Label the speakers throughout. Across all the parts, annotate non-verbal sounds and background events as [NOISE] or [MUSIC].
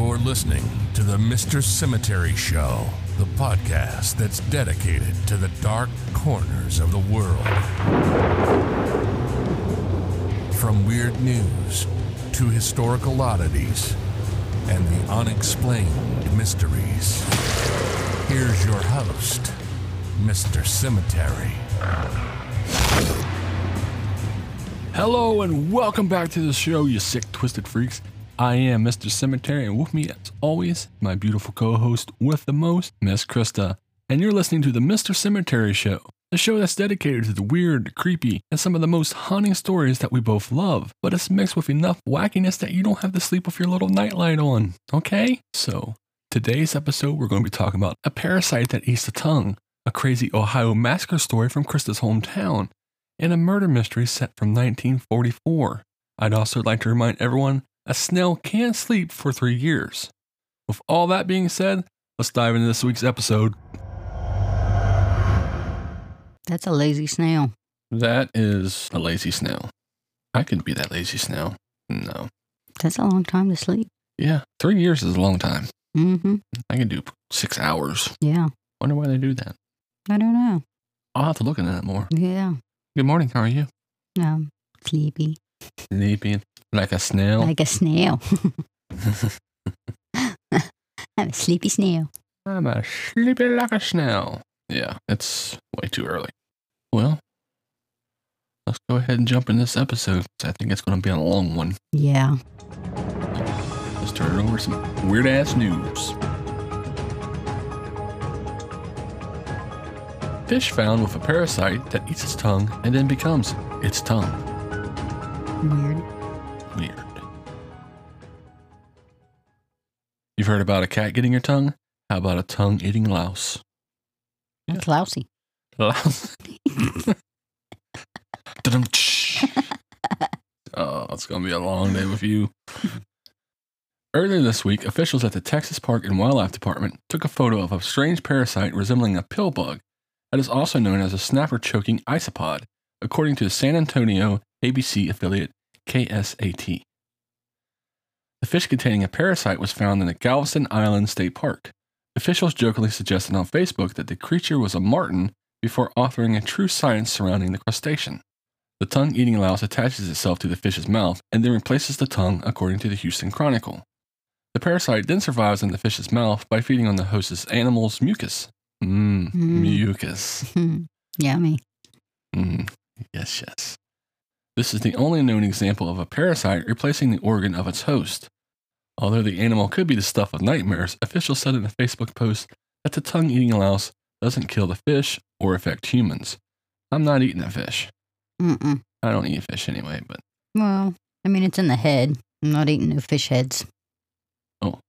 Speaker 1: You're listening to the Mr. Cemetery Show, the podcast that's dedicated to the dark corners of the world. From weird news to historical oddities and the unexplained mysteries. Here's your host, Mr. Cemetery.
Speaker 2: Hello and welcome back to the show, you sick, twisted freaks. I am Mr. Cemetery, and with me, as always, my beautiful co host with the most, Miss Christa. And you're listening to the Mr. Cemetery Show, the show that's dedicated to the weird, creepy, and some of the most haunting stories that we both love, but it's mixed with enough wackiness that you don't have to sleep with your little nightlight on, okay? So, today's episode, we're going to be talking about a parasite that eats the tongue, a crazy Ohio massacre story from Christa's hometown, and a murder mystery set from 1944. I'd also like to remind everyone a snail can sleep for three years. With all that being said, let's dive into this week's episode.
Speaker 3: That's a lazy snail.
Speaker 2: That is a lazy snail. I could be that lazy snail. No.
Speaker 3: That's a long time to sleep.
Speaker 2: Yeah, three years is a long time.
Speaker 3: Mm-hmm.
Speaker 2: I can do six hours.
Speaker 3: Yeah.
Speaker 2: Wonder why they do that.
Speaker 3: I don't know.
Speaker 2: I'll have to look into that more.
Speaker 3: Yeah.
Speaker 2: Good morning. How are you?
Speaker 3: Um, sleepy.
Speaker 2: Sleeping like a snail.
Speaker 3: Like a snail. [LAUGHS] I'm a sleepy snail.
Speaker 2: I'm a sleepy like a snail. Yeah, it's way too early. Well, let's go ahead and jump in this episode. I think it's going to be a long one.
Speaker 3: Yeah.
Speaker 2: Let's turn it over some weird ass news. Fish found with a parasite that eats its tongue and then becomes its tongue.
Speaker 3: Weird.
Speaker 2: Weird. You've heard about a cat getting your tongue? How about a tongue eating louse?
Speaker 3: That's lousy.
Speaker 2: Louse. [LAUGHS] Oh, it's going to be a long day with you. Earlier this week, officials at the Texas Park and Wildlife Department took a photo of a strange parasite resembling a pill bug that is also known as a snapper choking isopod, according to the San Antonio ABC affiliate KSAT. The fish containing a parasite was found in the Galveston Island State Park. Officials jokingly suggested on Facebook that the creature was a martin before authoring a true science surrounding the crustacean. The tongue eating louse attaches itself to the fish's mouth and then replaces the tongue, according to the Houston Chronicle. The parasite then survives in the fish's mouth by feeding on the host's animal's mucus. Mmm,
Speaker 3: Mm.
Speaker 2: mucus. [LAUGHS]
Speaker 3: Yummy.
Speaker 2: Mm, yes, yes. This is the only known example of a parasite replacing the organ of its host. Although the animal could be the stuff of nightmares, officials said in a Facebook post that the tongue eating louse doesn't kill the fish or affect humans. I'm not eating a fish.
Speaker 3: Mm-mm.
Speaker 2: I don't eat fish anyway, but
Speaker 3: Well, I mean, it's in the head. I'm not eating no fish heads.
Speaker 2: Oh,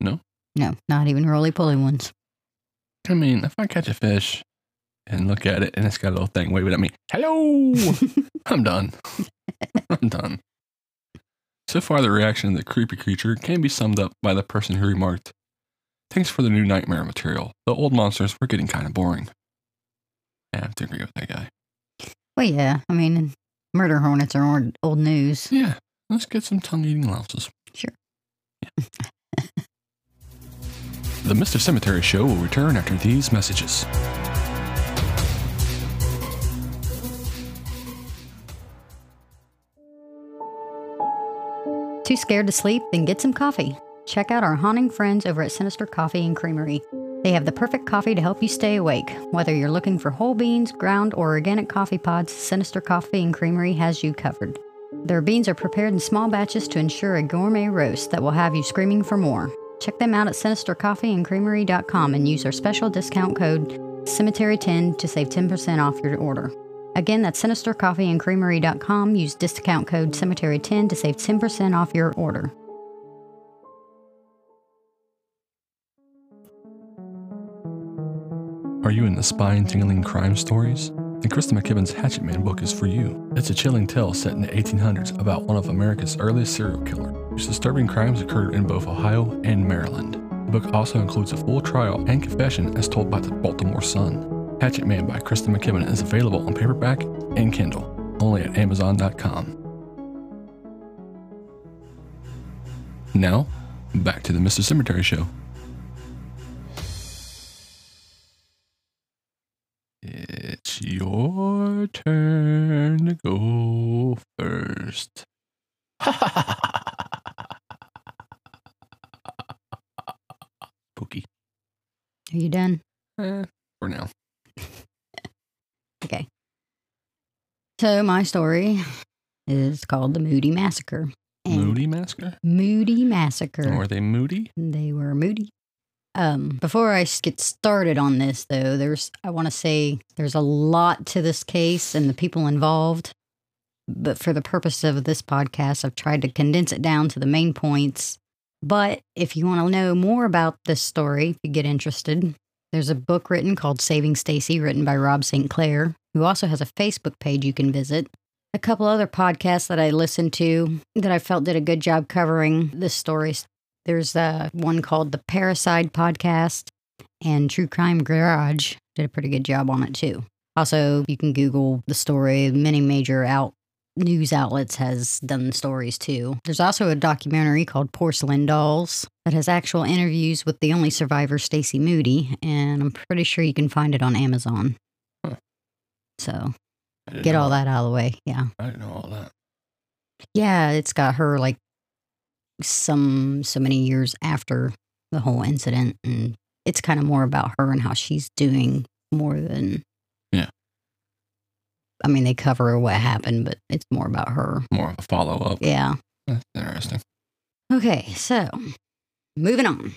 Speaker 2: no?
Speaker 3: No, not even roly poly ones.
Speaker 2: I mean, if I catch a fish and look at it and it's got a little thing waving at me, hello, [LAUGHS] I'm done. I'm done. So far, the reaction of the creepy creature can be summed up by the person who remarked, Thanks for the new nightmare material. The old monsters were getting kind of boring. I have to agree with that guy.
Speaker 3: well, yeah. I mean, murder hornets are old, news.
Speaker 2: Yeah, let's get some tongue eating louses.
Speaker 3: Sure. [LAUGHS]
Speaker 2: The Mr. Cemetery Show will return after these messages.
Speaker 3: Too scared to sleep? Then get some coffee. Check out our haunting friends over at Sinister Coffee and Creamery. They have the perfect coffee to help you stay awake. Whether you're looking for whole beans, ground, or organic coffee pods, Sinister Coffee and Creamery has you covered. Their beans are prepared in small batches to ensure a gourmet roast that will have you screaming for more. Check them out at sinistercoffeeandcreamery.com and use our special discount code Cemetery10 to save 10% off your order. Again, that's sinistercoffeeandcreamery.com. Use discount code Cemetery10 to save 10% off your order.
Speaker 2: Are you into spine tingling crime stories? Then Christa McKibben's Hatchet Man book is for you. It's a chilling tale set in the 1800s about one of America's earliest serial killer, whose disturbing crimes occurred in both Ohio and Maryland. The book also includes a full trial and confession as told by the Baltimore Sun. Hatchet Man by Christa McKibben is available on paperback and Kindle, only at Amazon.com. Now, Back to the Mr. Cemetery show. It's your turn to go first. [LAUGHS] Spooky.
Speaker 3: Are you done?
Speaker 2: Eh, for now.
Speaker 3: Okay. So my story is called the Moody Massacre. And
Speaker 2: Moody Massacre?
Speaker 3: Moody Massacre.
Speaker 2: Are they moody?
Speaker 3: They were moody. Um, before I get started on this, though, there's I want to say there's a lot to this case and the people involved. But for the purpose of this podcast, I've tried to condense it down to the main points. But if you want to know more about this story, if you get interested, there's a book written called Saving Stacy, written by Rob St. Clair, who also has a Facebook page you can visit. A couple other podcasts that I listened to that I felt did a good job covering this story. There's uh, one called the Parasite Podcast, and True Crime Garage did a pretty good job on it too. Also, you can Google the story. Many major out news outlets has done stories too. There's also a documentary called Porcelain Dolls that has actual interviews with the only survivor, Stacy Moody, and I'm pretty sure you can find it on Amazon.
Speaker 2: Huh.
Speaker 3: So get all that out of the way. Yeah.
Speaker 2: I didn't know all that.
Speaker 3: Yeah, it's got her like some so many years after the whole incident and it's kind of more about her and how she's doing more than
Speaker 2: Yeah.
Speaker 3: I mean, they cover what happened, but it's more about her.
Speaker 2: More of a follow up.
Speaker 3: Yeah.
Speaker 2: That's interesting.
Speaker 3: Okay, so moving on.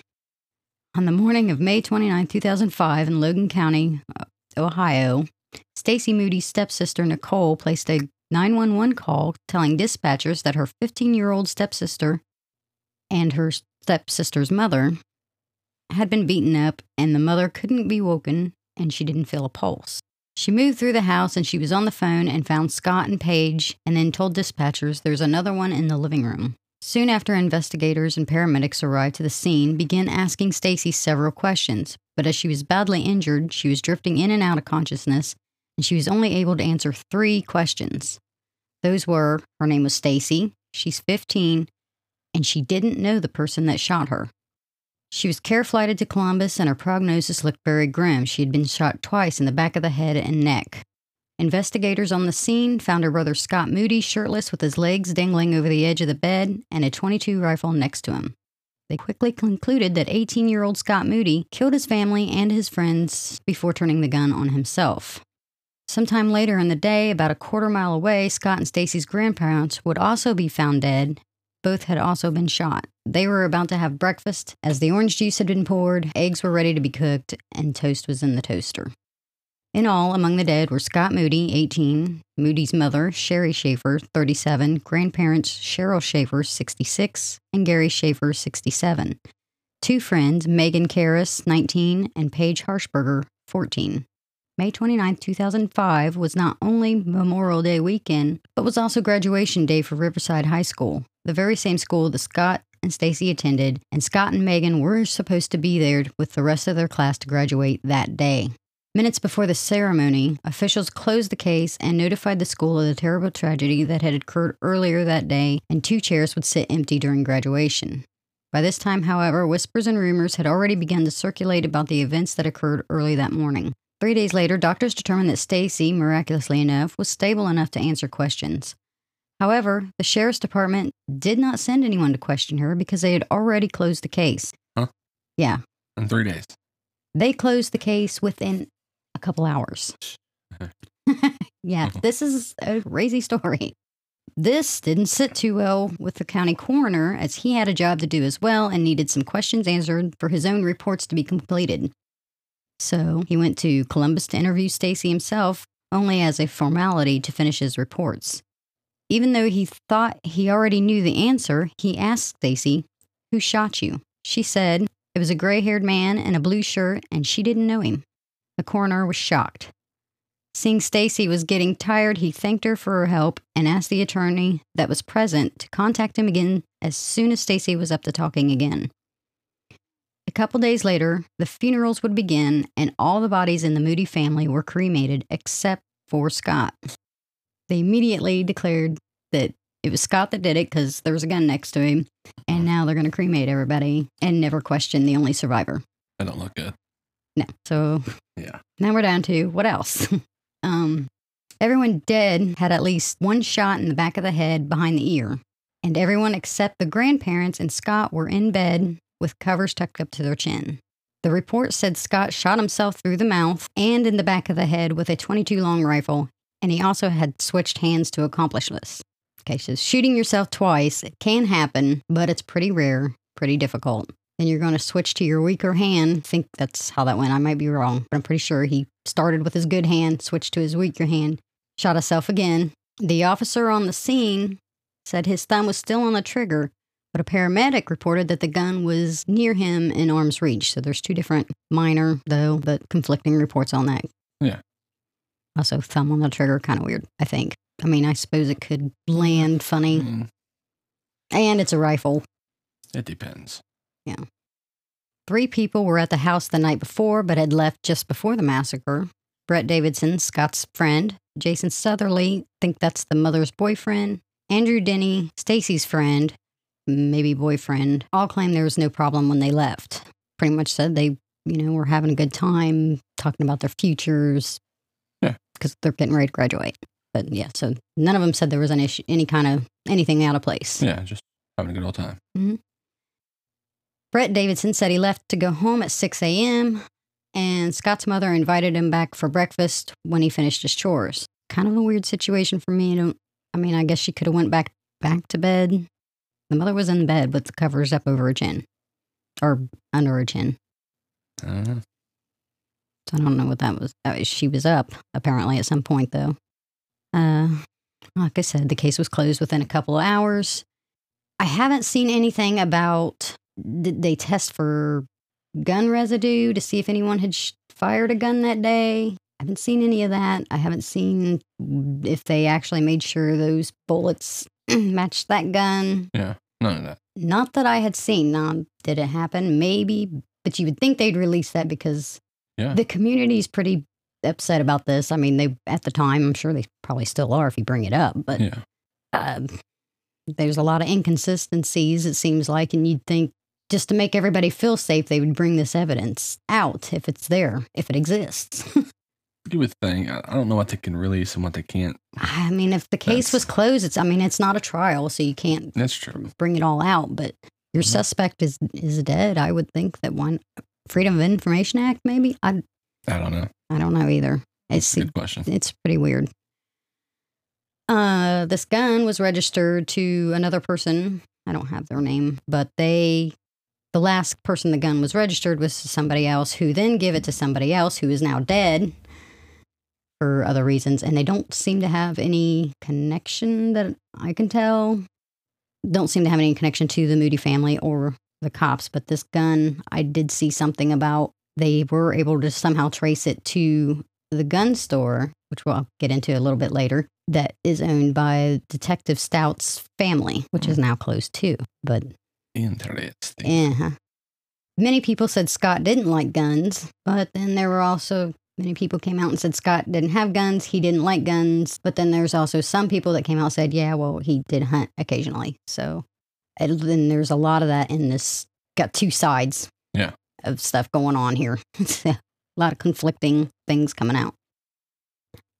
Speaker 3: On the morning of May 29, 2005, in Logan County, uh, Ohio, Stacy Moody's stepsister Nicole placed a 911 call telling dispatchers that her 15 year old stepsister and her stepsister's mother had been beaten up, and the mother couldn't be woken and she didn't feel a pulse. She moved through the house and she was on the phone and found Scott and Paige and then told dispatchers there's another one in the living room. Soon after investigators and paramedics arrived to the scene, began asking Stacy several questions, but as she was badly injured, she was drifting in and out of consciousness, and she was only able to answer 3 questions. Those were her name was Stacy, she's 15, and she didn't know the person that shot her. She was care flighted to Columbus and her prognosis looked very grim. She had been shot twice in the back of the head and neck. Investigators on the scene found her brother Scott Moody shirtless with his legs dangling over the edge of the bed and a 22 rifle next to him. They quickly concluded that 18 year old Scott Moody killed his family and his friends before turning the gun on himself. Sometime later in the day, about a quarter mile away, Scott and Stacy's grandparents would also be found dead. Both had also been shot. They were about to have breakfast as the orange juice had been poured, eggs were ready to be cooked, and toast was in the toaster. In all, among the dead were Scott Moody, 18, Moody's mother, Sherry Schaefer, 37, grandparents Cheryl Schaefer, 66, and Gary Schaefer, 67. Two friends, Megan Karras, 19, and Paige Harshberger, 14. May 29, 2005 was not only Memorial Day weekend, but was also graduation day for Riverside High School, the very same school that Scott and Stacy attended, and Scott and Megan were supposed to be there with the rest of their class to graduate that day. Minutes before the ceremony, officials closed the case and notified the school of the terrible tragedy that had occurred earlier that day, and two chairs would sit empty during graduation. By this time, however, whispers and rumors had already begun to circulate about the events that occurred early that morning. Three days later, doctors determined that Stacy, miraculously enough, was stable enough to answer questions. However, the sheriff's department did not send anyone to question her because they had already closed the case.
Speaker 2: Huh?
Speaker 3: Yeah,
Speaker 2: In three days.
Speaker 3: they closed the case within a couple hours. [LAUGHS] yeah,
Speaker 2: Mhm.
Speaker 3: this is a crazy story. This didn't sit too well with the county coroner as he had a job to do as well and needed some questions answered for his own reports to be completed. So he went to Columbus to interview Stacy himself, only as a formality to finish his reports. Even though he thought he already knew the answer, he asked Stacy, Who shot you? She said, It was a gray haired man in a blue shirt, and she didn't know him. The coroner was shocked. Seeing Stacy was getting tired, he thanked her for her help and asked the attorney that was present to contact him again as soon as Stacy was up to talking again. A couple days later, the funerals would begin, and all the bodies in the Moody family were cremated except for Scott. They immediately declared that it was Scott that did it because there was a gun next to him. And now they're going to cremate everybody and never question the only survivor.
Speaker 2: I don't look good.
Speaker 3: No. So
Speaker 2: Yeah.
Speaker 3: now we're down to what else? [LAUGHS] um, everyone dead had at least one shot in the back of the head behind the ear. And everyone except the grandparents and Scott were in bed with covers tucked up to their chin. The report said Scott shot himself through the mouth and in the back of the head with a 22 long rifle, and he also had switched hands to accomplish this. Okay, so shooting yourself twice it can happen, but it's pretty rare, pretty difficult. Then you're going to switch to your weaker hand. think that's how that went. I might be wrong, but I'm pretty sure he started with his good hand, switched to his weaker hand, shot himself again. The officer on the scene said his thumb was still on the trigger, but a paramedic reported that the gun was near him in arm's reach. So there's two different minor, though, but conflicting reports on that.
Speaker 2: Yeah.
Speaker 3: Also, thumb on the trigger, kind of weird, I think. I mean, I suppose it could land funny.
Speaker 2: Mm,
Speaker 3: And it's a rifle.
Speaker 2: it depends.
Speaker 3: Three people were at the house the night before, but had left just before the massacre. Brett Davidson, Scott's friend, Jason Southerly, think that's the mother's boyfriend, Andrew Denny, Stacy's friend, maybe boyfriend, all claim there was no problem when they left. Pretty much said they, you know, were having a good time, talking about their futures.
Speaker 2: Yeah.
Speaker 3: Because they're getting ready to graduate. But yeah, so none of them said there was an issue, any kind of anything out of place.
Speaker 2: Yeah, just having a good old time. Mm-hmm.
Speaker 3: Brett Davidson said he left to go home at 6 a.m. and Scott's mother invited him back for breakfast when he finished his chores. Kind of a weird situation for me. I don't. I mean, I guess she could have went back back to bed. The mother was in bed with the covers up over her chin, or under her chin.
Speaker 2: Uh,
Speaker 3: So I don't know what that was. That was she was up apparently at some point though. Uh, like I said, the case was closed within a couple of hours. I haven't seen anything about did they test for gun residue to see if anyone had sh- fired a gun that day. I haven't seen any of that. I haven't seen if they actually made sure those bullets [CLEARS THROAT] matched that gun.
Speaker 2: yeah, none of that.
Speaker 3: Not that I had seen. Now, did it happen? Maybe, but you would think they'd release that because
Speaker 2: Yeah.
Speaker 3: the community's pretty upset about this. I mean, they at the time, I'm sure they probably still are if you bring it up, but
Speaker 2: Yeah.
Speaker 3: uh, there's a lot of inconsistencies. It seems like, and you'd think just to make everybody feel safe, they would bring this evidence out if it's there, if it exists.
Speaker 2: You would think. I don't know what they can release and what they can't.
Speaker 3: I mean, if the case
Speaker 2: That's-
Speaker 3: was closed, it's. I mean, it's not a trial, so you can't
Speaker 2: That's true.
Speaker 3: bring it all out, but your
Speaker 2: Mhm.
Speaker 3: suspect is is dead. I would think that one Freedom of Information Act, maybe. I
Speaker 2: I don't know.
Speaker 3: I don't know either. It's
Speaker 2: Good question.
Speaker 3: it's pretty weird. Uh, this gun was registered to another person. I don't have their name, but they, the last person the gun was registered was to somebody else, who then gave it to somebody else who is now dead for other reasons, and they don't seem to have any connection that I can tell. Don't seem to have any connection to the Moody family or the cops. But this gun, I did see something about. They were able to somehow trace it to the gun store, which we'll get into a little bit later, that is owned by Detective Stout's family, which is mm. now closed too. But
Speaker 2: Interesting.
Speaker 3: many people said Scott didn't like guns, but then there were also many people came out and said Scott didn't have guns, he didn't like guns. But then there's also some people that came out and said, yeah, well, he did hunt occasionally. So and then there's a lot of that in this. Got two sides
Speaker 2: Yeah.
Speaker 3: of stuff going on here. [LAUGHS] a lot of conflicting things coming out.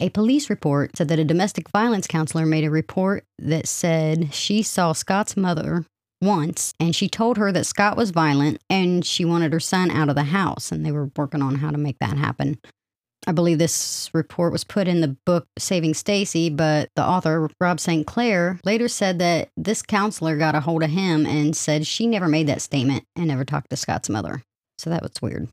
Speaker 3: A police report said that a domestic violence counselor made a report that said she saw Scott's mother once and she told her that Scott was violent and she wanted her son out of the house and they were working on how to make that happen. I believe this report was put in the book Saving Stacy, but the author, Rob St. Clair, later said that this counselor got a hold of him and said she never made that statement and never talked to Scott's mother. So that was weird.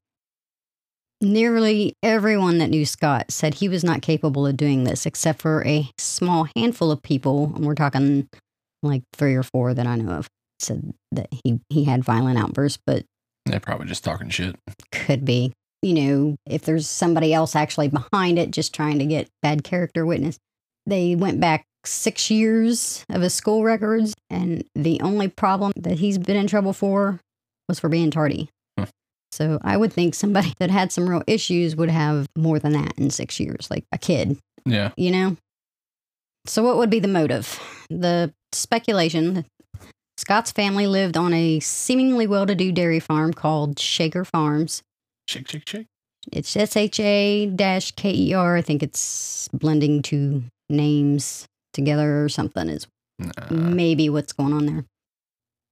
Speaker 3: Nearly everyone that knew Scott said he was not capable of doing this, except for a small handful of people, and we're talking like three or four that I know of, said that he, he had violent outbursts, but
Speaker 2: They're probably just talking shit.
Speaker 3: could be. You know, if there's somebody else actually behind it, just trying to get bad character witness. They went back six years of his school records, and the only problem that he's been in trouble for was for being tardy. So I would think somebody that had some real issues would have more than that in six years, like a kid,
Speaker 2: Yeah.
Speaker 3: you know? So what would be the motive? The speculation. Scott's family lived on a seemingly well to do dairy farm called Shaker Farms.
Speaker 2: Shake, shake, shake.
Speaker 3: It's S H A dash K E R. I think it's blending two names together or something, is
Speaker 2: Nah.
Speaker 3: maybe what's going on there.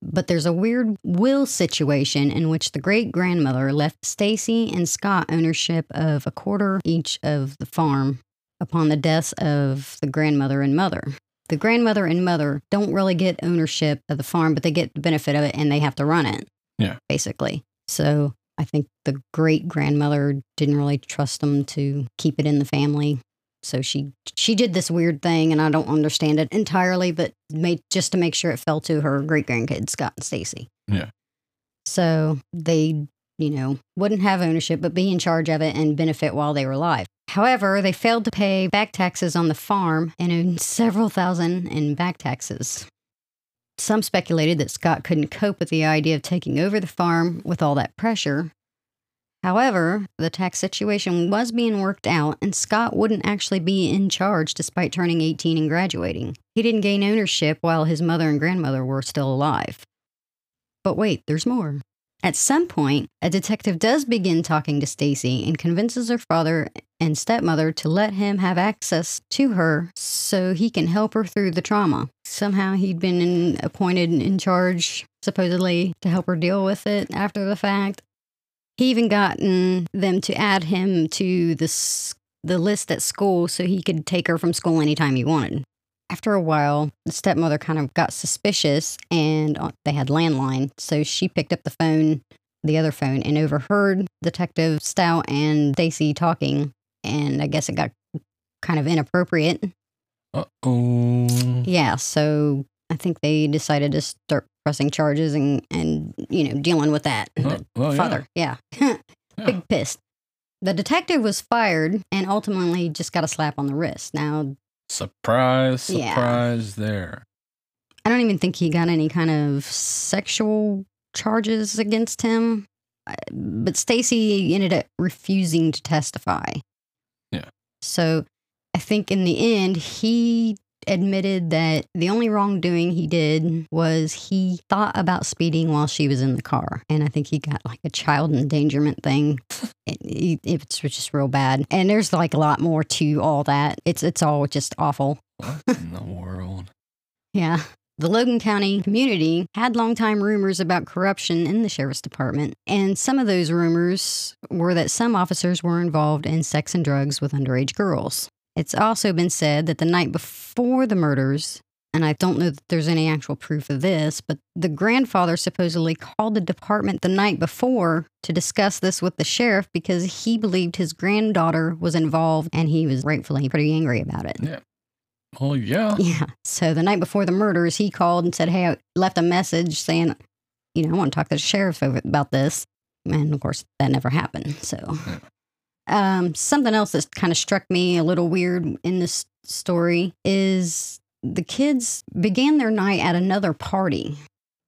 Speaker 3: But there's a weird will situation in which the great grandmother left Stacy and Scott ownership of a quarter each of the farm upon the deaths of the grandmother and mother. The grandmother and mother don't really get ownership of the farm, but they get the benefit of it and they have to run it.
Speaker 2: Yeah.
Speaker 3: Basically. So I think the great grandmother didn't really trust them to keep it in the family. So she she did this weird thing, and I don't understand it entirely, but made just to make sure it fell to her great grandkids, Scott and Stacy.
Speaker 2: Yeah.
Speaker 3: So they, you know, wouldn't have ownership, but be in charge of it and benefit while they were alive. However, they failed to pay back taxes on the farm and owed several thousand in back taxes. Some speculated that Scott couldn't cope with the idea of taking over the farm with all that pressure. However, the tax situation was being worked out, and Scott wouldn't actually be in charge despite turning 18 and graduating. He didn't gain ownership while his mother and grandmother were still alive. But wait, there's more. At some point, a detective does begin talking to Stacy and convinces her father and stepmother to let him have access to her so he can help her through the trauma. Somehow he'd been in, appointed in charge, supposedly, to help her deal with it after the fact. He even gotten them to add him to the, the list at school so he could take her from school anytime he wanted. After a while, the stepmother kind of got suspicious and uh, they had landline. So she picked up the phone, the other phone, and overheard Detective Stout and Stacy talking. And I guess it got kind of inappropriate.
Speaker 2: Uh oh.
Speaker 3: Yeah. So I think they decided to start pressing charges and, and you know, dealing with that. The
Speaker 2: well, yeah.
Speaker 3: father. Yeah. [LAUGHS]
Speaker 2: Yeah.
Speaker 3: Big pissed. The detective was fired and ultimately just got a slap on the wrist. Now,
Speaker 2: Surprise,
Speaker 3: Yeah.
Speaker 2: surprise there.
Speaker 3: I don't even think he got any kind of sexual charges against him. Uh, But Stacy ended up refusing to testify.
Speaker 2: Yeah.
Speaker 3: So I think in the end, he admitted that the only wrongdoing he did was he thought about speeding while she was in the car. And I think he got like a child endangerment thing. [LAUGHS] it, it, it's just real bad. And there's like a lot more to all that. It's, it's all just awful.
Speaker 2: What in the world?
Speaker 3: Yeah. The Logan County community had long-time rumors about corruption in the sheriff's department, and some of those rumors were that some officers were involved in sex and drugs with underage girls. It's also been said that the night before the murders, and I don't know that there's any actual proof of this, but the grandfather supposedly called the department the night before to discuss this with the sheriff because he believed his granddaughter was involved and he was rightfully pretty angry about it. Yeah.
Speaker 2: Oh, yeah. [LAUGHS]
Speaker 3: Yeah. So the night before the murders, he called and said, Hey, I left a message saying, you know, I want to talk to the sheriff about this. And of course, that never happened. So, um, something else that kind of struck me a little weird in this story is the kids began their night at another party.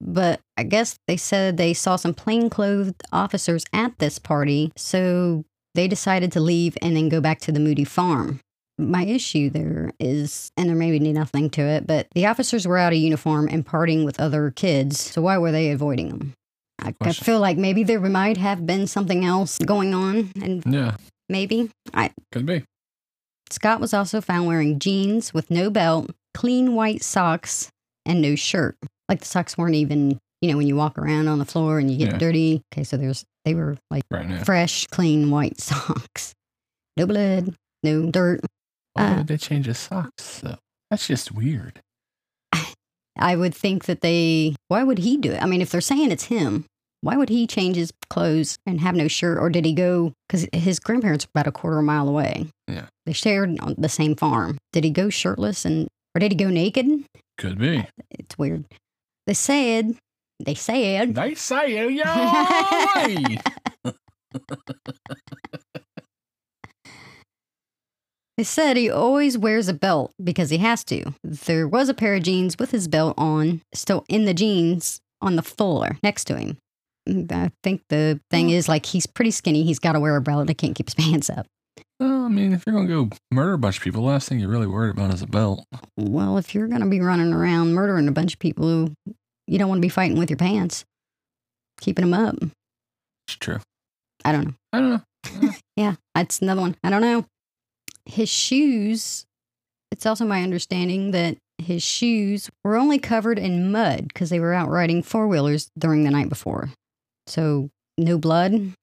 Speaker 3: But I guess they said they saw some plainclothed officers at this party. So they decided to leave and then go back to the Moody farm my issue there is, and there may be nothing to it, but the officers were out of uniform and partying with other kids. So why were they avoiding them? I, I feel like maybe there might have been something else going on, and
Speaker 2: Yeah,
Speaker 3: maybe I.
Speaker 2: could be.
Speaker 3: Scott was also found wearing jeans with no belt, clean white socks, and no shirt. Like the socks weren't even, you know, when you walk around on the floor and you get
Speaker 2: Yeah.
Speaker 3: dirty. Okay, so there's they were like
Speaker 2: Right now.
Speaker 3: fresh, clean white [LAUGHS] socks, no blood, no dirt.
Speaker 2: Why
Speaker 3: uh,
Speaker 2: would they change his socks, though? That's just weird.
Speaker 3: I would think that they, why would he do it? I mean, if they're saying it's him, why would he change his clothes and have no shirt? Or did he go, because his grandparents were about a quarter mile away.
Speaker 2: Yeah.
Speaker 3: They shared on the same farm. Did he go shirtless and, or did he go naked?
Speaker 2: Could be.
Speaker 3: It's weird. They said, they said,
Speaker 2: They say, yo, [LAUGHS] [LAUGHS]
Speaker 3: They said he always wears a belt because he has to. There was a pair of jeans with his belt on, still in the jeans on the floor next to him. Mm, I think the thing hmm. is like he's pretty skinny. He's got to wear a belt. He can't keep his [LAUGHS] pants up.
Speaker 2: Well, I mean, if you're gonna go murder a bunch of people, the last thing you're really worried about is a belt.
Speaker 3: Well, if you're going to be running around murdering a bunch of people you don't want to be fighting with your pants, keeping them up.
Speaker 2: It's true.
Speaker 3: I don't know.
Speaker 2: I don't know. [LAUGHS]
Speaker 3: Yeah, that's another one. I don't know. His shoes, it's also my understanding that his shoes were only covered in mud because they were out riding four wheelers during the night before. So no blood,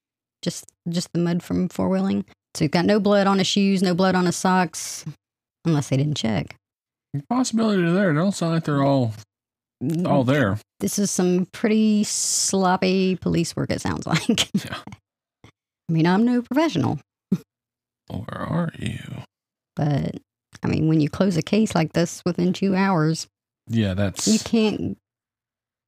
Speaker 3: just just the mud from four wheeling. So he's got no blood on his shoes, no blood on his socks, unless they didn't check.
Speaker 2: Possibility there. It don't sound like they're all all there.
Speaker 3: This is some pretty sloppy police work, it sounds [LAUGHS] like.
Speaker 2: Yeah.
Speaker 3: I mean, I'm no professional,
Speaker 2: Where are you?
Speaker 3: but I mean, when you close a case like this within two hours,
Speaker 2: Yeah, that's
Speaker 3: you can't,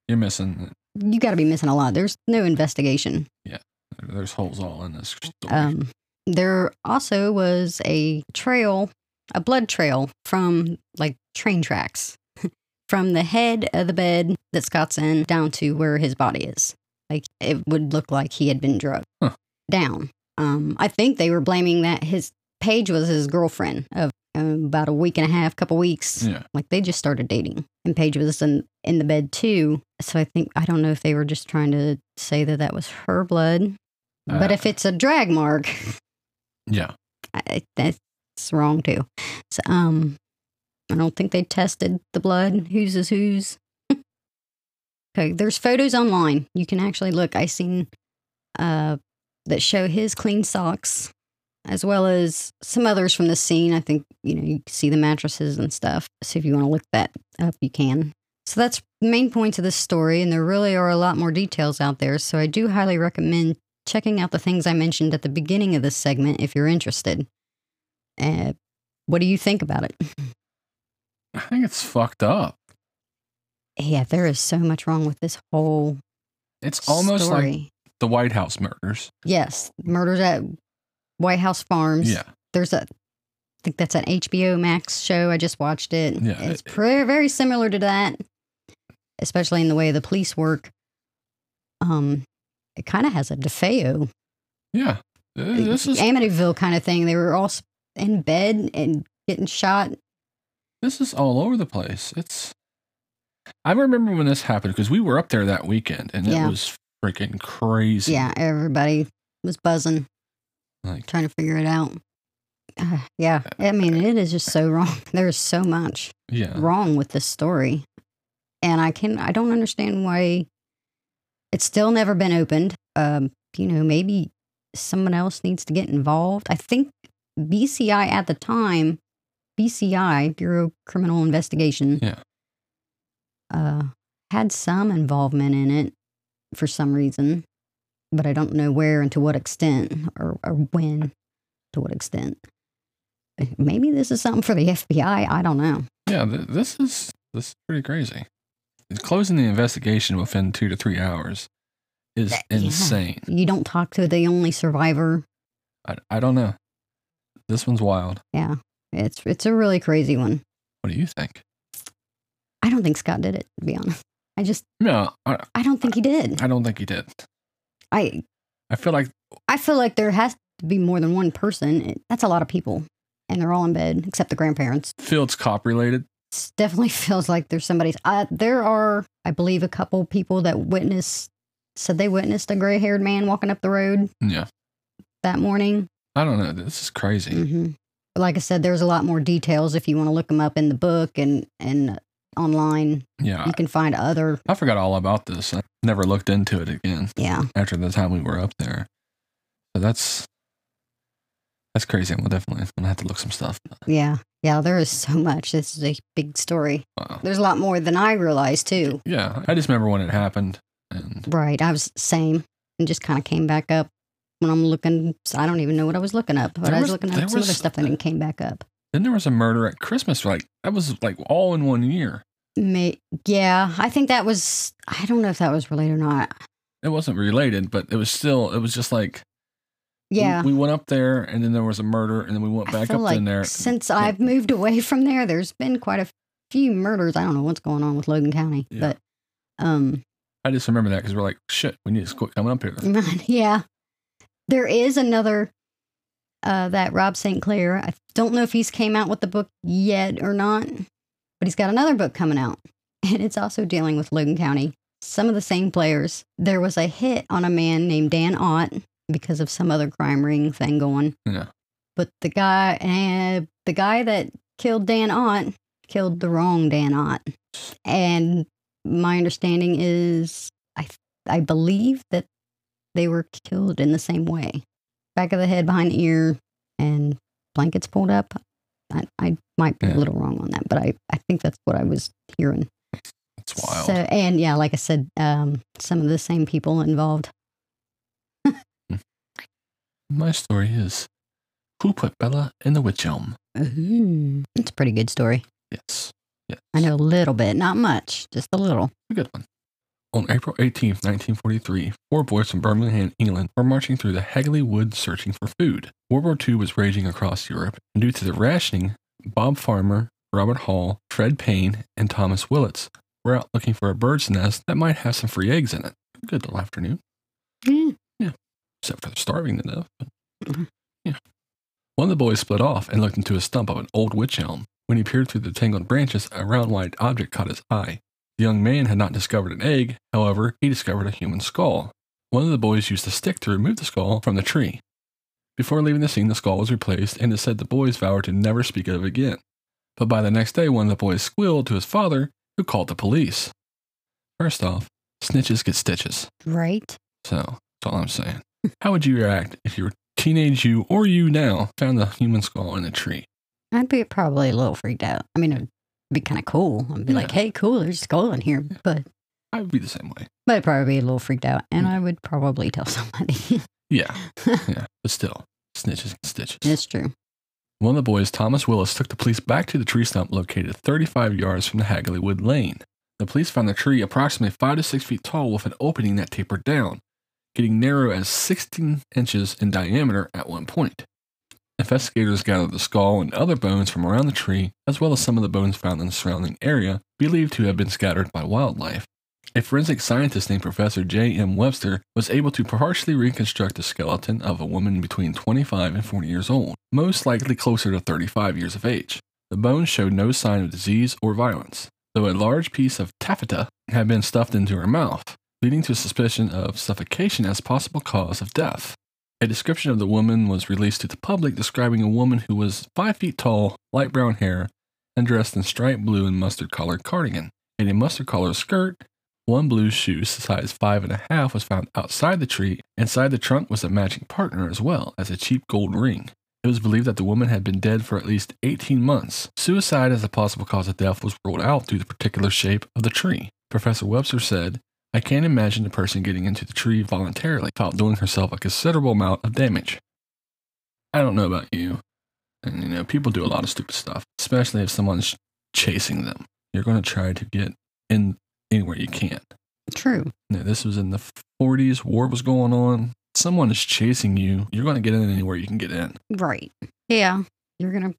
Speaker 2: you're missing.
Speaker 3: you got to be missing a lot. There's no investigation.
Speaker 2: Yeah, there's holes all in this story.
Speaker 3: Um, there also was a trail, a blood trail from like train tracks [LAUGHS] from the head of the bed that Scott's in down to where his body is. Like it would look like he had been drugged
Speaker 2: Huh.
Speaker 3: down. Um, I think they were blaming that his Paige was his girlfriend of um, about a week and a half, couple weeks.
Speaker 2: yeah,
Speaker 3: Like they just started dating, and Paige was in in the bed too. So I think I don't know if they were just trying to say that that was her blood, but
Speaker 2: Uh,
Speaker 3: if it's a drag mark,
Speaker 2: yeah,
Speaker 3: I, that's wrong too. So, um, I don't think they tested the blood. Whose is whose? [LAUGHS] okay, there's photos online. You can actually look. I seen uh that show his clean socks, as well as some others from the scene. I think you know you can see the mattresses and stuff. So if you want to look that up, you can. So that's the main points of this story, and there really are a lot more details out there. So I do highly recommend checking out the things I mentioned at the beginning of this segment if you're interested. Uh, what do you think about it?
Speaker 2: I think it's fucked up.
Speaker 3: Yeah, there is so much wrong with this whole
Speaker 2: It's almost
Speaker 3: story.
Speaker 2: like the White House murders.
Speaker 3: yes, murders at White House Farms.
Speaker 2: Yeah,
Speaker 3: there's a. I think that's an HBO Max show. I just watched it.
Speaker 2: Yeah,
Speaker 3: it's
Speaker 2: it-
Speaker 3: very similar to that, especially in the way the police work. Um, it kind of has a DeFeo,
Speaker 2: yeah. Uh, This is
Speaker 3: Amityville kind of thing. They were all in bed and getting shot.
Speaker 2: this is all over the place. It's. I remember when this happened because we were up there that weekend and
Speaker 3: Yeah.
Speaker 2: it was freaking crazy.
Speaker 3: Yeah, everybody was buzzing.
Speaker 2: Like,
Speaker 3: trying to figure it out. Uh, yeah, I mean, it is just so wrong. [LAUGHS] There's so much
Speaker 2: yeah.
Speaker 3: wrong with this story, and I can I don't understand why it's still never been opened. Um, you know, maybe someone else needs to get involved. I think BCI at the time, BCI Bureau of Criminal Investigation,
Speaker 2: Yeah.
Speaker 3: uh, had some involvement in it for some reason, but I don't know where and to what extent or, or when, to what extent. Maybe this is something for the FBI. I don't know.
Speaker 2: Yeah, th- this is this is pretty crazy. Closing the investigation within two to three hours is
Speaker 3: That- yeah.
Speaker 2: insane.
Speaker 3: You don't talk to the only survivor.
Speaker 2: I, I don't know. This one's wild.
Speaker 3: Yeah, it's it's a really crazy one.
Speaker 2: What do you think?
Speaker 3: I don't think Scott did it. To be honest, I just
Speaker 2: No, I,
Speaker 3: I don't think he did.
Speaker 2: I don't think he did.
Speaker 3: I
Speaker 2: I feel like
Speaker 3: I feel like there has to be more than one person. That's a lot of people, and they're all in bed except the grandparents.
Speaker 2: Fields cop related.
Speaker 3: It definitely [LAUGHS] feels like there's somebody's. Uh, there are, I believe, a couple people that witnessed said they witnessed a gray haired man walking up the road
Speaker 2: Yeah,
Speaker 3: that morning.
Speaker 2: I don't know. This is crazy.
Speaker 3: hmm like I said, there's a lot more details if you want to look them up in the book and and online.
Speaker 2: Yeah,
Speaker 3: You can find other.
Speaker 2: I forgot all about this. I never looked into it again
Speaker 3: Yeah,
Speaker 2: after the time we were up there. So that's that's crazy. We'll definitely gonna have to look some stuff.
Speaker 3: yeah, yeah. There is so much. This is a big story.
Speaker 2: Wow.
Speaker 3: There's a lot more than I realized too.
Speaker 2: Yeah, I just remember when it happened, and
Speaker 3: Right. I was same and just kind of came back up when I'm looking. so I don't even know what I was looking up, but I was looking up some other
Speaker 2: was-
Speaker 3: stuff that came back up.
Speaker 2: Then there was a murder at Christmas. Like that was like all in one year.
Speaker 3: May, yeah, I think that was. I don't know if that was related or not.
Speaker 2: It wasn't related, but it was still. It was just like
Speaker 3: Yeah,
Speaker 2: we, went up there, and then there was a murder, and then we went back up
Speaker 3: like
Speaker 2: in there.
Speaker 3: since
Speaker 2: Yeah.
Speaker 3: I've moved away from there, there's been quite a few murders. I don't know what's going on with Logan County,
Speaker 2: Yeah.
Speaker 3: but um,
Speaker 2: I just remember that because we're like, shit, we need to quit coming up here. [LAUGHS]
Speaker 3: yeah, there is another uh, that Rob St. Clair. I don't know if he's came out with the book yet or not, but he's got another book coming out, [LAUGHS] and it's also dealing with Logan County. Some of the same players. There was a hit on a man named Dan Ott because of some other crime ring thing going.
Speaker 2: Yeah.
Speaker 3: But the guy, uh, the guy that killed Dan Ott killed the wrong Dan Ott, and my understanding is, I I believe that they were killed in the same way, back of the head, behind the ear, and blankets pulled up. I, I might be
Speaker 2: Yeah.
Speaker 3: a little wrong on that, but I, I think that's what I was hearing.
Speaker 2: It's wild.
Speaker 3: So, and yeah, like I said, um, some of the same people involved. [LAUGHS]
Speaker 2: My story is Who Put Bella in the Witch Elm?
Speaker 3: Ooh, it's a pretty good story.
Speaker 2: Yes. Yes.
Speaker 3: I know a little bit, not much, just a little.
Speaker 2: A good one. On April 18, 1943, four boys from Birmingham, England were marching through the Hagley Woods searching for food. World War II was raging across Europe, and due to the rationing, Bob Farmer, Robert Hall, Fred Payne, and Thomas Willetts were out looking for a bird's nest that might have some free eggs in it. Good little afternoon,
Speaker 3: Yeah.
Speaker 2: except for the starving to death. But
Speaker 3: Mhm.
Speaker 2: yeah. One of the boys split off and looked into a stump of an old witch elm. When he peered through the tangled branches, a round white object caught his eye. The young man had not discovered an egg, however, he discovered a human skull. One of the boys used a stick to remove the skull from the tree. Before leaving the scene, the skull was replaced, and it said the boys vowed to never speak of it again. But by the next day, one of the boys squealed to his father, who called the police. First off, snitches get stitches.
Speaker 3: Right.
Speaker 2: So, that's all I'm saying. [LAUGHS] How would you react if your teenage you or you now found a human skull in a tree?
Speaker 3: I'd be probably a little freaked out. I mean, be kind of cool. I'd be like, hey, cool, there's a skull in here. But,
Speaker 2: I would be the same way.
Speaker 3: but I'd probably be a little freaked out. And mm. I would probably tell [LAUGHS] somebody.
Speaker 2: Yeah, [LAUGHS] yeah. But still, snitches get stitches.
Speaker 3: it's true.
Speaker 2: One of the boys, Thomas Willis, took the police back to the tree stump located 35 yards from the Hagley Wood Lane. The police found the tree approximately 5 to 6 feet tall with an opening that tapered down, getting narrow as 16 inches in diameter at one point. Investigators gathered the skull and other bones from around the tree, as well as some of the bones found in the surrounding area, believed to have been scattered by wildlife. A forensic scientist named Professor J. M. Webster was able to partially reconstruct the skeleton of a woman between 25 and 40 years old, most likely closer to 35 years of age. The bones showed no sign of disease or violence, though a large piece of taffeta had been stuffed into her mouth, leading to a suspicion of suffocation as possible cause of death. A description of the woman was released to the public describing a woman who was 5 feet tall, light brown hair, and dressed in striped blue and mustard colored cardigan, and a mustard colored skirt one blue shoe, size five and a half, was found outside the tree. Inside the trunk was a matching partner as well as a cheap gold ring. It was believed that the woman had been dead for at least 18 months. Suicide as a possible cause of death was ruled out due to the particular shape of the tree. Professor Webster said, I can't imagine a person getting into the tree voluntarily without doing herself a considerable amount of damage. I don't know about you. And, you know, people do a lot of stupid stuff, especially if someone's chasing them. You're going to try to get in anywhere you can.
Speaker 3: True.
Speaker 2: Now, this was in the 40s, war was going on. Someone is chasing you. You're going to get in anywhere you can get in.
Speaker 3: Right. Yeah. You're going to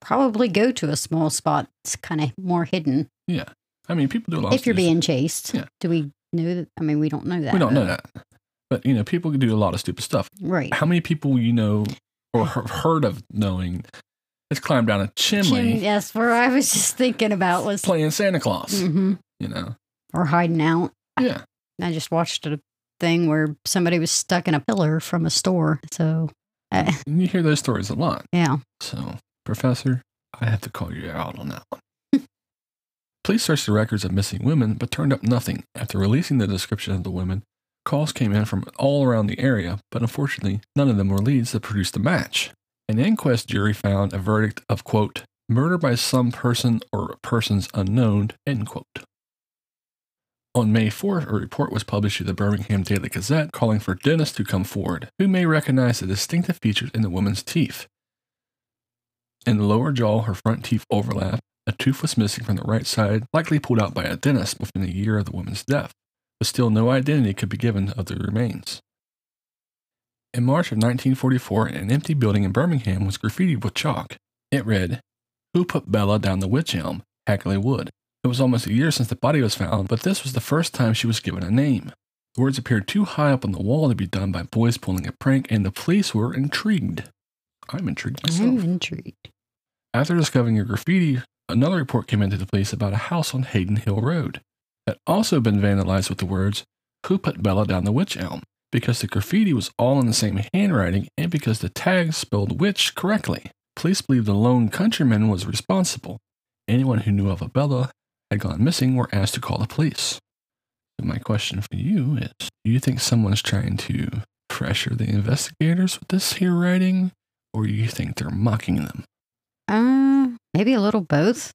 Speaker 3: probably go to a small spot It's kind of more hidden
Speaker 2: Yeah. I mean, people do a lot
Speaker 3: if you're being chased.
Speaker 2: Yeah.
Speaker 3: Do we know that? I mean, we don't know that.
Speaker 2: We don't know that. But, you know, people can do a lot of stupid stuff.
Speaker 3: Right.
Speaker 2: How many people you know or have heard of knowing has climbed down a chimney
Speaker 3: Jim, yes, where I was just thinking about was
Speaker 2: playing Santa Claus?
Speaker 3: hmm
Speaker 2: You know?
Speaker 3: or hiding out.
Speaker 2: Yeah.
Speaker 3: I just watched a thing where somebody was stuck in a pillar from a store. So, uh,
Speaker 2: you hear those stories a lot.
Speaker 3: yeah.
Speaker 2: So, Professor, I have to call you out on that one. Police searched the records of missing women, but turned up nothing. After releasing the description of the women, calls came in from all around the area, but unfortunately, none of them were leads that produced a match. An inquest jury found a verdict of, quote, murder by some person or persons unknown, end quote. On May 4th, a report was published to the Birmingham Daily Gazette calling for dentists to come forward who may recognize the distinctive features in the woman's teeth. In the lower jaw, her front teeth overlapped. A tooth was missing from the right side, likely pulled out by a dentist within a year of the woman's death, but still no identity could be given of the remains. In March of 1944, an empty building in Birmingham was graffitied with chalk. It read, Who put Bella down the witch elm? Hagley Wood. It was almost a year since the body was found, but this was the first time she was given a name. The words appeared too high up on the wall to be done by boys pulling a prank, and the police were intrigued. I'm intrigued
Speaker 3: I'm
Speaker 2: myself.
Speaker 3: intrigued.
Speaker 2: After discovering a graffiti, another report came into the police about a house on Hayden Hill Road that also been vandalized with the words, Who put Bella down the witch elm? Because the graffiti was all in the same handwriting and because the tag spelled witch correctly. Police believe the lone countryman was responsible. Anyone who knew of a Bella had gone missing were asked to call the police. So my question for you is Do you think someone's trying to pressure the investigators with this here writing, or do you think they're mocking them?
Speaker 3: Uh, maybe a little both.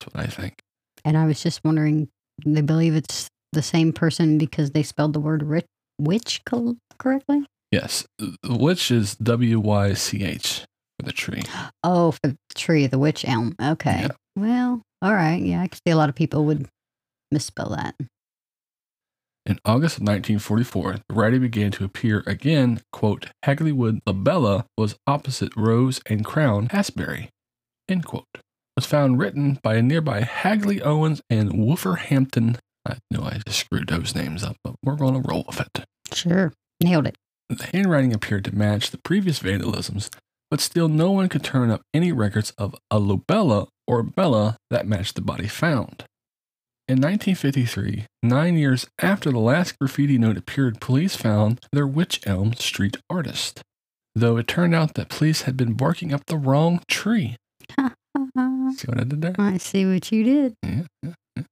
Speaker 2: That's what I think.
Speaker 3: And I was just wondering, they believe it's the same person because they spelled the word ri- witch correctly?
Speaker 2: Yes, which is W Y C H for the tree. [GASPS]
Speaker 3: Oh, for the tree the witch elm. Okay.
Speaker 2: Yeah.
Speaker 3: Well, all right. Yeah, I could see a lot of people would misspell that.
Speaker 2: In August of 1944, the writing began to appear again. Quote, Hagley Wood Labella was opposite Rose and Crown Hasbury. End quote. Was found written by a nearby Hagley Owens and Wolverhampton. I know I just screwed those names up, but we're going to roll with it.
Speaker 3: Sure. Nailed it.
Speaker 2: The handwriting appeared to match the previous vandalisms, but still no one could turn up any records of a Lubella or Bella that matched the body found. In 1953, nine years after the last graffiti note appeared, police found their Witch Elm Street artist, though it turned out that police had been barking up the wrong tree. See what I did there?
Speaker 3: I see what you did.
Speaker 2: Yeah, yeah, yeah.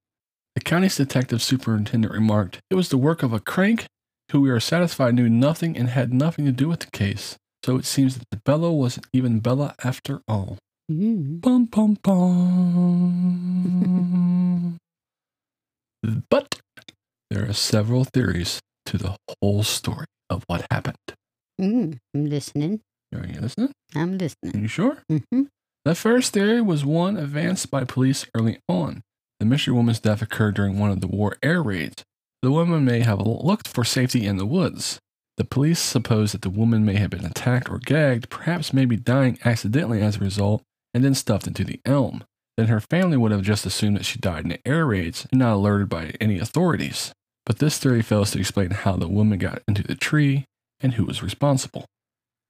Speaker 2: The county's detective superintendent remarked, It was the work of a crank who we are satisfied knew nothing and had nothing to do with the case. So it seems that the Bella wasn't even Bella after all.
Speaker 3: Mm.
Speaker 2: Bum, bum, bum. [LAUGHS] but there are several theories to the whole story of what happened.
Speaker 3: Mm. I'm listening.
Speaker 2: Are you listening?
Speaker 3: I'm listening.
Speaker 2: Are you sure?
Speaker 3: hmm
Speaker 2: The first theory was one advanced by police early on. The mystery woman's death occurred during one of the war air raids. The woman may have looked for safety in the woods. The police suppose that the woman may have been attacked or gagged, perhaps maybe dying accidentally as a result, and then stuffed into the elm. Then her family would have just assumed that she died in the air raids and not alerted by any authorities. But this theory fails to explain how the woman got into the tree and who was responsible.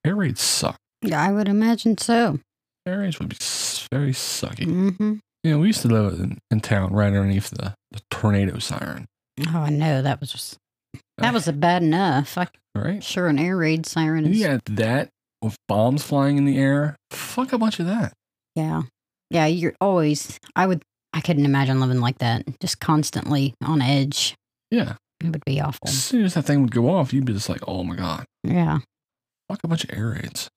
Speaker 2: Air raids suck.
Speaker 3: Yeah, I would imagine so.
Speaker 2: Air raids would be very sucky.
Speaker 3: hmm
Speaker 2: You know, we used to live in, in town right underneath the, the tornado siren,
Speaker 3: Oh, I know. That was just, that was a bad enough. I,
Speaker 2: right?
Speaker 3: sure, an air raid siren is.
Speaker 2: you got that with bombs flying in the air. Fuck a bunch of that.
Speaker 3: Yeah. Yeah. You're always, I would, I couldn't imagine living like that. Just constantly on edge.
Speaker 2: Yeah.
Speaker 3: It would be awful.
Speaker 2: As soon as that thing would go off, you'd be just like, oh my God.
Speaker 3: Yeah.
Speaker 2: Fuck a bunch of air raids.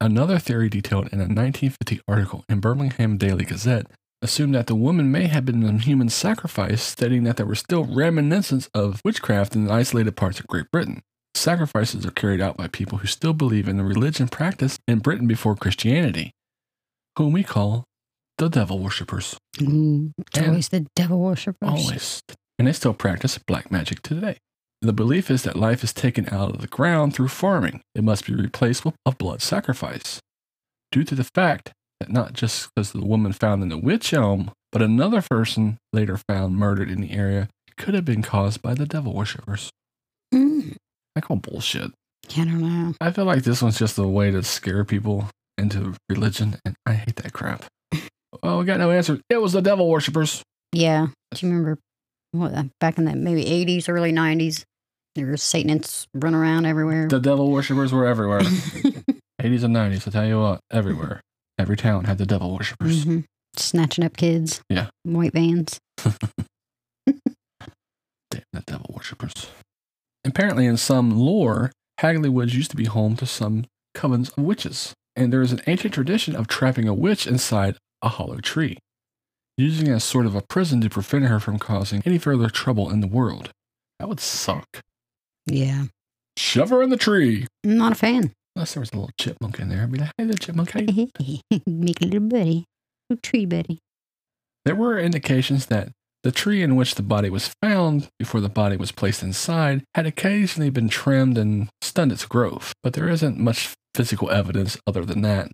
Speaker 2: Another theory detailed in a 1950 article in Birmingham Daily Gazette assumed that the woman may have been a human sacrifice, stating that there were still reminiscences of witchcraft in isolated parts of Great Britain. Sacrifices are carried out by people who still believe in the religion practiced in Britain before Christianity, whom we call the devil worshippers.
Speaker 3: Mm, always the devil worshippers.
Speaker 2: Always. And they still practice black magic today. The belief is that life is taken out of the ground through farming. It must be replaced with a blood sacrifice. Due to the fact that not just because the woman found in the witch elm, but another person later found murdered in the area could have been caused by the devil worshippers.
Speaker 3: Mm,
Speaker 2: I call bullshit.
Speaker 3: I don't know.
Speaker 2: I feel like this one's just a way to scare people into religion, and I hate that crap. Well, [LAUGHS] we got no answer. It was the devil worshippers.
Speaker 3: Yeah. Do you remember what, back in the maybe 80s, early 90s? There were Satanists running around everywhere.
Speaker 2: The devil worshippers were everywhere. [LAUGHS] 80s and 90s, I tell you what, everywhere. Every town had the devil worshippers.
Speaker 3: Mhm. Snatching up kids.
Speaker 2: Yeah.
Speaker 3: White vans. [LAUGHS] [LAUGHS]
Speaker 2: Damn, the devil worshippers. Apparently, in some lore, Hagley Woods used to be home to some covens of witches, and there is an ancient tradition of trapping a witch inside a hollow tree, using it as sort of a prison to prevent her from causing any further trouble in the world. That would suck.
Speaker 3: Yeah.
Speaker 2: Shove her in the tree.
Speaker 3: Not a fan.
Speaker 2: Unless there was a little chipmunk in there. I'd be like, hey, little chipmunk, you [LAUGHS]
Speaker 3: Make a little buddy. Little tree buddy.
Speaker 2: There were indications that the tree in which the body was found before the body was placed inside had occasionally been trimmed and stunned its growth, but there isn't much physical evidence other than that.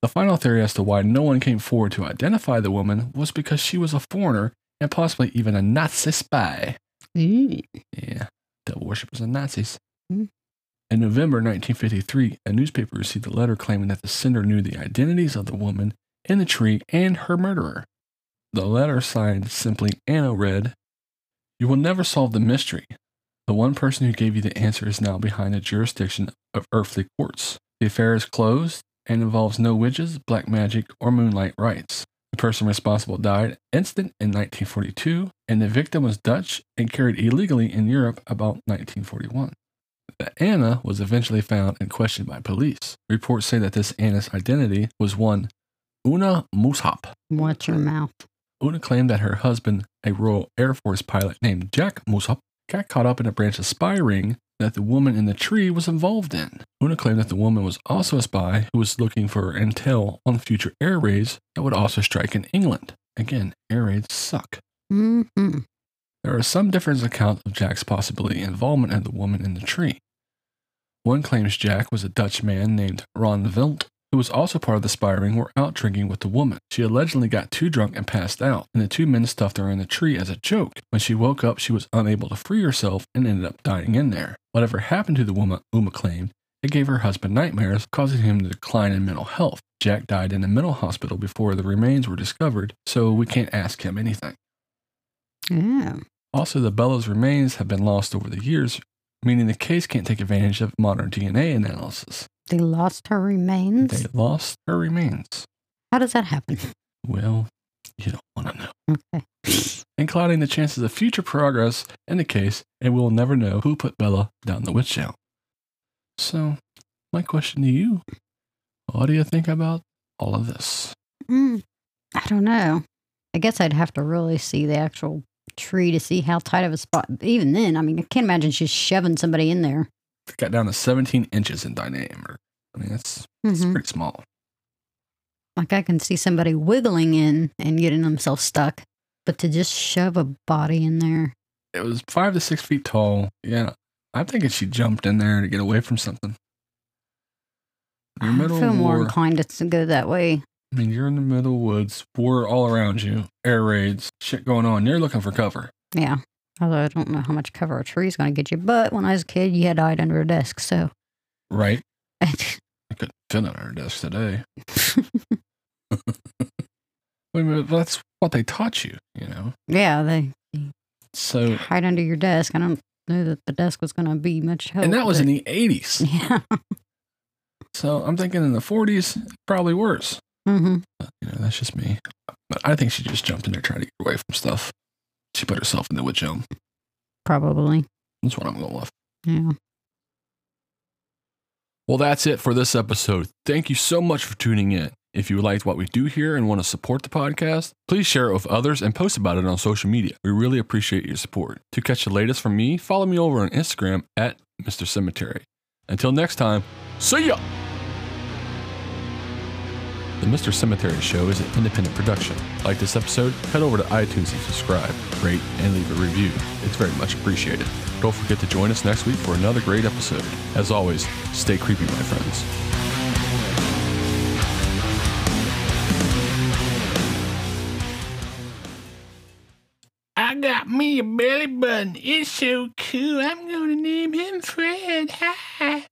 Speaker 2: The final theory as to why no one came forward to identify the woman was because she was a foreigner and possibly even a Nazi spy.
Speaker 3: Ooh.
Speaker 2: Yeah, devil worshippers and Nazis.
Speaker 3: Hmm.
Speaker 2: In November 1953, a newspaper received a letter claiming that the sender knew the identities of the woman in the tree and her murderer. The letter signed simply Anna read, You will never solve the mystery. The one person who gave you the answer is now behind the jurisdiction of earthly courts. The affair is closed and involves no witches, black magic, or moonlight rites. The person responsible died instant in 1942, and the victim was Dutch and carried illegally in Europe about 1941. The Anna was eventually found and questioned by police. Reports say that this Anna's identity was one Una Mossop.
Speaker 3: Watch your mouth.
Speaker 2: Una claimed that her husband, a Royal Air Force pilot named Jack Mossop, got caught up in a branch of spy ring that the woman in the tree was involved in. Una claimed that the woman was also a spy who was looking for intel on future air raids that would also strike in England. Again, air raids suck.
Speaker 3: Mm-hmm.
Speaker 2: There are some different accounts of Jack's possibility involvement in the woman in the tree. One claims Jack was a Dutch man named Ron Vilt, who was also part of the spy ring, were out drinking with the woman. She allegedly got too drunk and passed out, and the two men stuffed her in the tree as a joke. When she woke up, she was unable to free herself and ended up dying in there. Whatever happened to the woman, Una claimed, it gave her husband nightmares, causing him to decline in mental health. Jack died in a mental hospital before the remains were discovered, so we can't ask him anything.
Speaker 3: Yeah.
Speaker 2: Also, the Bellows remains have been lost over the years, meaning the case can't take advantage of modern DNA analysis.
Speaker 3: They lost her remains.
Speaker 2: They lost her remains.
Speaker 3: How does that happen?
Speaker 2: Well, you don't want to know.
Speaker 3: Okay. [LAUGHS]
Speaker 2: And clouding the chances of future progress in the case, and we'll never know who put Bella down the witch jail. So, my question to you what do you think about all of this?
Speaker 3: Mm, I don't know. I guess I'd have to really see the actual tree to see how tight of a spot. Even then, I mean, I can't imagine she's shoving somebody in there.
Speaker 2: Got down to 17 inches in diameter. I mean, that's, that's
Speaker 3: Mhm.
Speaker 2: pretty small.
Speaker 3: Like I can see somebody wiggling in and getting themselves stuck, but to just shove a body in there,
Speaker 2: It was five to six feet tall. Yeah, I'm thinking she jumped in there to get away from something. You're
Speaker 3: I
Speaker 2: middle
Speaker 3: feel more
Speaker 2: war.
Speaker 3: inclined to go that way.
Speaker 2: I mean, you're in the middle of woods, war all around you, air raids, shit going on. You're looking for cover.
Speaker 3: Yeah. Although I don't know how much cover a tree is going to get you, but when I was a kid, you had to hide under a desk. So,
Speaker 2: Right? [LAUGHS] I couldn't fit under our desk today. [LAUGHS] I mean, that's what they taught you, you know?
Speaker 3: yeah, they
Speaker 2: So,
Speaker 3: hide under your desk. I don't know that the desk was going to be much help.
Speaker 2: and that was in the 80s. [LAUGHS]
Speaker 3: yeah.
Speaker 2: So I'm thinking in the 40s, probably worse.
Speaker 3: hmm
Speaker 2: But, you know, that's just me. But I think she just jumped in there trying to get away from stuff. She put herself in the witch elm.
Speaker 3: Probably.
Speaker 2: That's what I'm going with.
Speaker 3: Yeah.
Speaker 2: Well, that's it for this episode. Thank you so much for tuning in. If you liked what we do here and want to support the podcast, please share it with others and post about it on social media. We really appreciate your support. To catch the latest from me, follow me over on Instagram at Mr. Cemetery. Until next time, see ya! The Mr. Cemetery Show is an independent production. Like this episode, head over to iTunes and subscribe, rate, and leave a review. It's very much appreciated. Don't forget to join us next week for another great episode. As always, stay creepy, my friends.
Speaker 4: I got me a belly button. It's so cool. I'm gonna name him Fred. Ha.